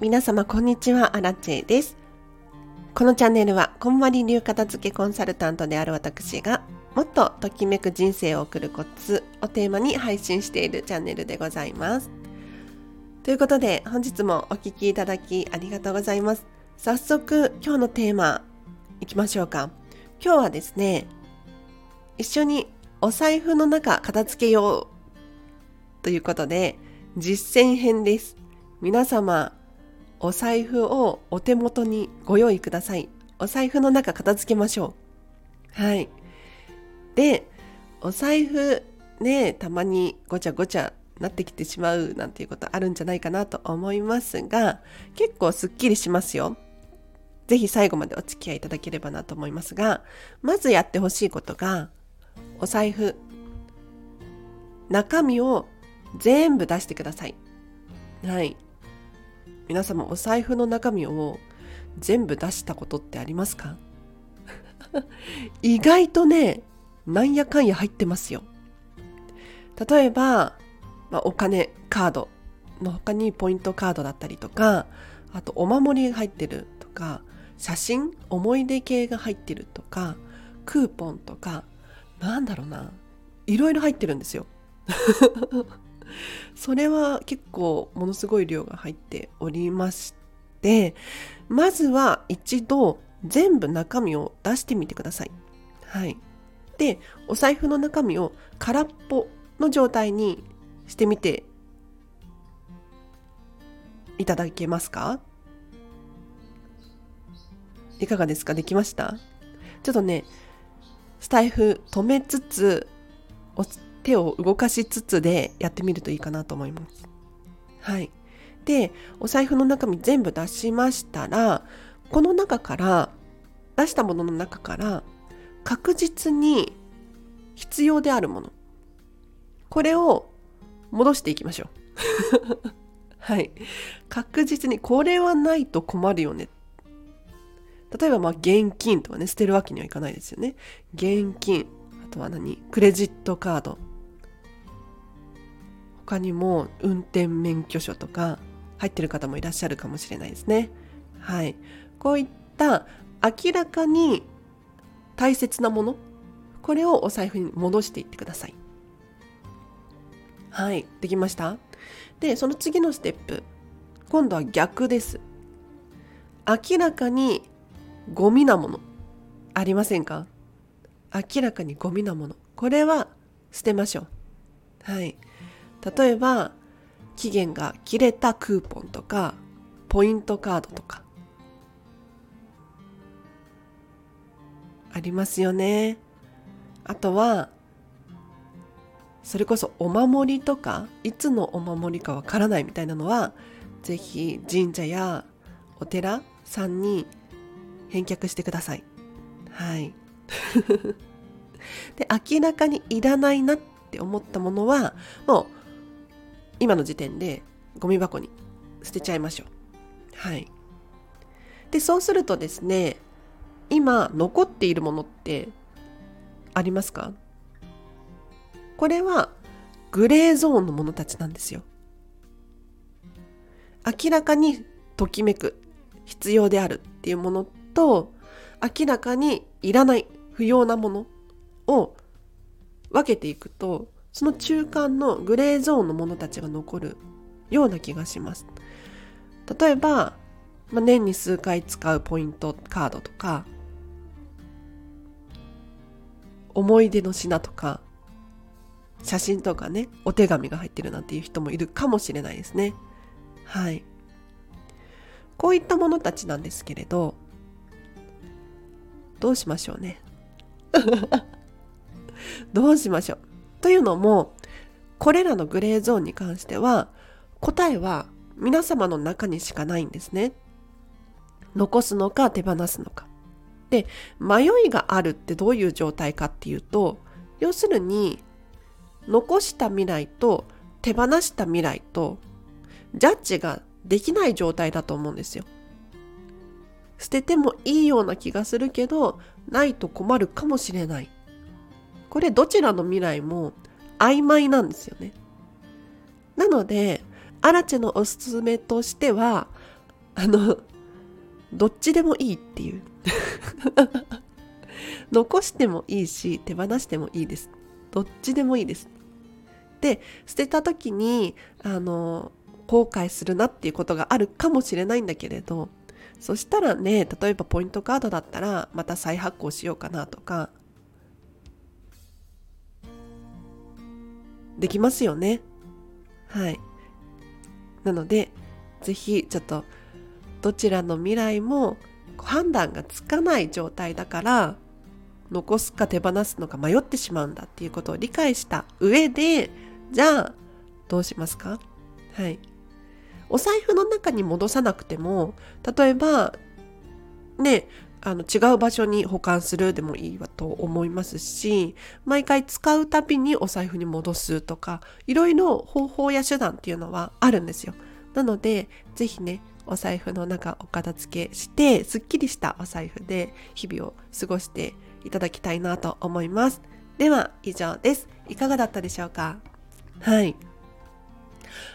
皆様こんにちは、アラチェです。このチャンネルは、こんまり流片付けコンサルタントである私が、もっとときめく人生を送るコツをテーマに配信しているチャンネルでございます。ということで、本日もお聴きいただきありがとうございます。早速、今日のテーマ、いきましょうか。今日はですね、一緒にお財布の中片付けようということで、実践編です。皆様、お財布をお手元にご用意ください。お財布の中片付けましょう。はい。で、お財布ね、たまにごちゃごちゃなってきてしまうなんていうことあるんじゃないかなと思いますが、結構すっきりしますよ。ぜひ最後までお付き合いいただければなと思いますが、まずやってほしいことが、お財布、中身を全部出してください。はい。皆様お財布の中身を全部出したことってありますか？意外とね、なんやかんや入ってますよ。例えば、まあ、お金、カードの他にポイントカードだったりとか、あとお守りが入ってるとか、写真、思い出系が入ってるとか、クーポンとか、なんだろうな、いろいろ入ってるんですよ。それは結構ものすごい量が入っておりましてまずは一度全部中身を出してみてください。はい。で、お財布の中身を空っぽの状態にしてみていただけますか？いかがですか？できました？ちょっとね、スタイフ止めつつ、手を動かしつつでやってみるといいかなと思います。はい。で、お財布の中身全部出しましたら、この中から、出したものの中から、確実に必要であるもの。これを戻していきましょう。はい。確実に、これはないと困るよね。例えば、まあ、現金とかね、捨てるわけにはいかないですよね。現金。あとは何？クレジットカード。他にも運転免許証とか入ってる方もいらっしゃるかもしれないですね。はい。こういった明らかに大切なもの、これをお財布に戻していってください。はい。できました？で、その次のステップ。今度は逆です。明らかにゴミなものありませんか？明らかにゴミなもの。これは捨てましょう。はい。例えば期限が切れたクーポンとかポイントカードとか。ありますよね。あとはそれこそお守りとかいつのお守りかわからないみたいなのはぜひ神社やお寺さんに返却してください。はい。で明らかにいらないなって思ったものはもう今の時点でゴミ箱に捨てちゃいましょう。はい。で、そうするとですね、今残っているものってありますか？これはグレーゾーンのものたちなんですよ。明らかにときめく必要であるっていうものと明らかにいらない不要なものを分けていくとその中間のグレーゾーンのものたちが残るような気がします。例えば、まあ、年に数回使うポイントカードとか、思い出の品とか、写真とかね、お手紙が入ってるなんていう人もいるかもしれないですね。はい。こういったものたちなんですけれど、どうしましょうね。どうしましょう。というのもこれらのグレーゾーンに関しては答えは皆様の中にしかないんですね。残すのか手放すのか。で迷いがあるってどういう状態かっていうと要するに残した未来と手放した未来とジャッジができない状態だと思うんですよ。捨ててもいいような気がするけどないと困るかもしれない。これどちらの未来も曖昧なんですよね。なので、アラチェのおすすめとしては、あのどっちでもいいっていう。残してもいいし手放してもいいです。どっちでもいいです。で捨てた時にあの後悔するなっていうことがあるかもしれないんだけれどそしたらね例えばポイントカードだったらまた再発行しようかなとかできますよね。はい。なので是非ちょっとどちらの未来も判断がつかない状態だから残すか手放すのか迷ってしまうんだっていうことを理解した上でじゃあどうしますか？はい。お財布の中に戻さなくても例えばねあの違う場所に保管するでもいいわと思いますし毎回使うたびにお財布に戻すとかいろいろ方法や手段っていうのはあるんですよ。なので是非ねお財布の中お片付けしてすっきりしたお財布で日々を過ごしていただきたいなと思います。では以上です。いかがだったでしょうか？はい。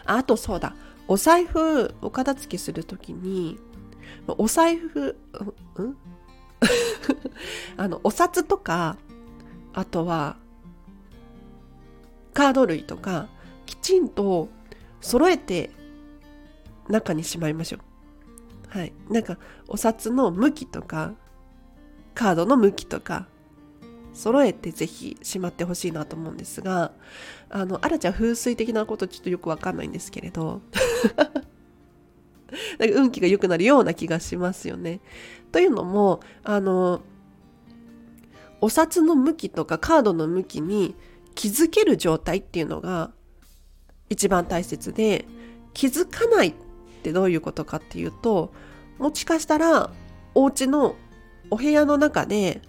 あとそうだ。お財布お片付けするときにお財布うん？あのお札とかあとはカード類とかきちんと揃えて中にしまいましょう。はい。なんかお札の向きとかカードの向きとか揃えてぜひしまってほしいなと思うんですがあのあらちゃん風水的なことちょっとよくわかんないんですけれど。なんか運気が良くなるような気がしますよね。というのもあのお札の向きとかカードの向きに気づける状態っていうのが一番大切で気づかないってどういうことかっていうともしかしたらお家のお部屋の中で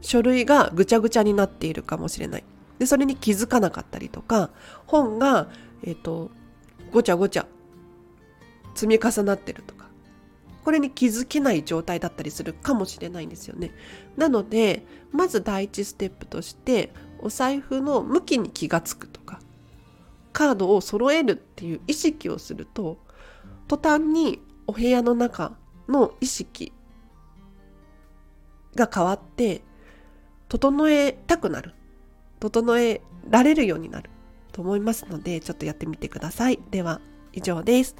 書類がぐちゃぐちゃになっているかもしれない。で、それに気づかなかったりとか、本が、えっ、ー、と、ごちゃごちゃ積み重なってるとか、これに気づけない状態だったりするかもしれないんですよね。なので、まず第一ステップとして、お財布の向きに気がつくとか、カードを揃えるっていう意識をすると、途端にお部屋の中の意識が変わって整えたくなる。整えられるようになると思いますのでちょっとやってみてください。では以上です。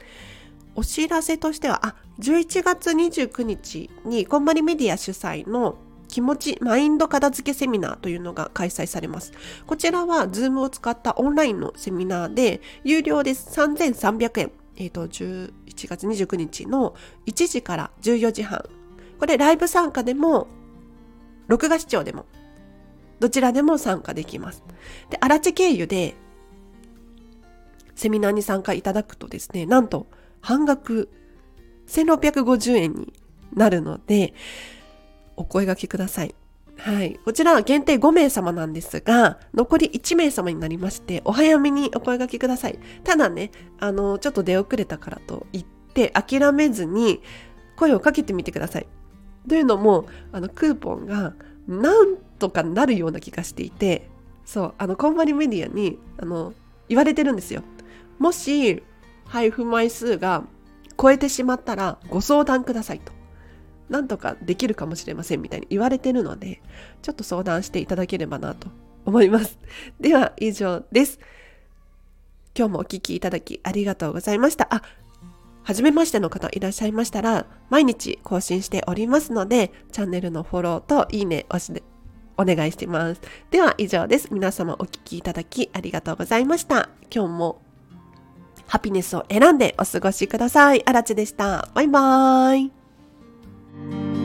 お知らせとしてはあ11月29日にこんまりメディア主催の気持ちマインド片付けセミナーというのが開催されます。こちらは Zoom を使ったオンラインのセミナーで有料です。3300円。えっ、ー、と、11月29日の1時から14時半。これライブ参加でも録画視聴でも、どちらでも参加できます。で、アラチ経由で、セミナーに参加いただくとですね、なんと半額1650円になるので、お声がけください。はい。こちらは限定5名様なんですが、残り1名様になりまして、お早めにお声がけください。ただね、あの、ちょっと出遅れたからと言って、諦めずに声をかけてみてください。というのもあのクーポンがなんとかなるような気がしていてそうあのコンバリメディアにあの言われてるんですよもし配布枚数が超えてしまったらご相談くださいとなんとかできるかもしれませんみたいに言われてるのでちょっと相談していただければなと思います では以上です今日もお聴きいただきありがとうございましたあ初めましての方いらっしゃいましたら、毎日更新しておりますので、チャンネルのフォローといいね押してお願いしてます。では以上です。皆様お聴きいただきありがとうございました。今日もハピネスを選んでお過ごしください。あらちでした。バイバーイ。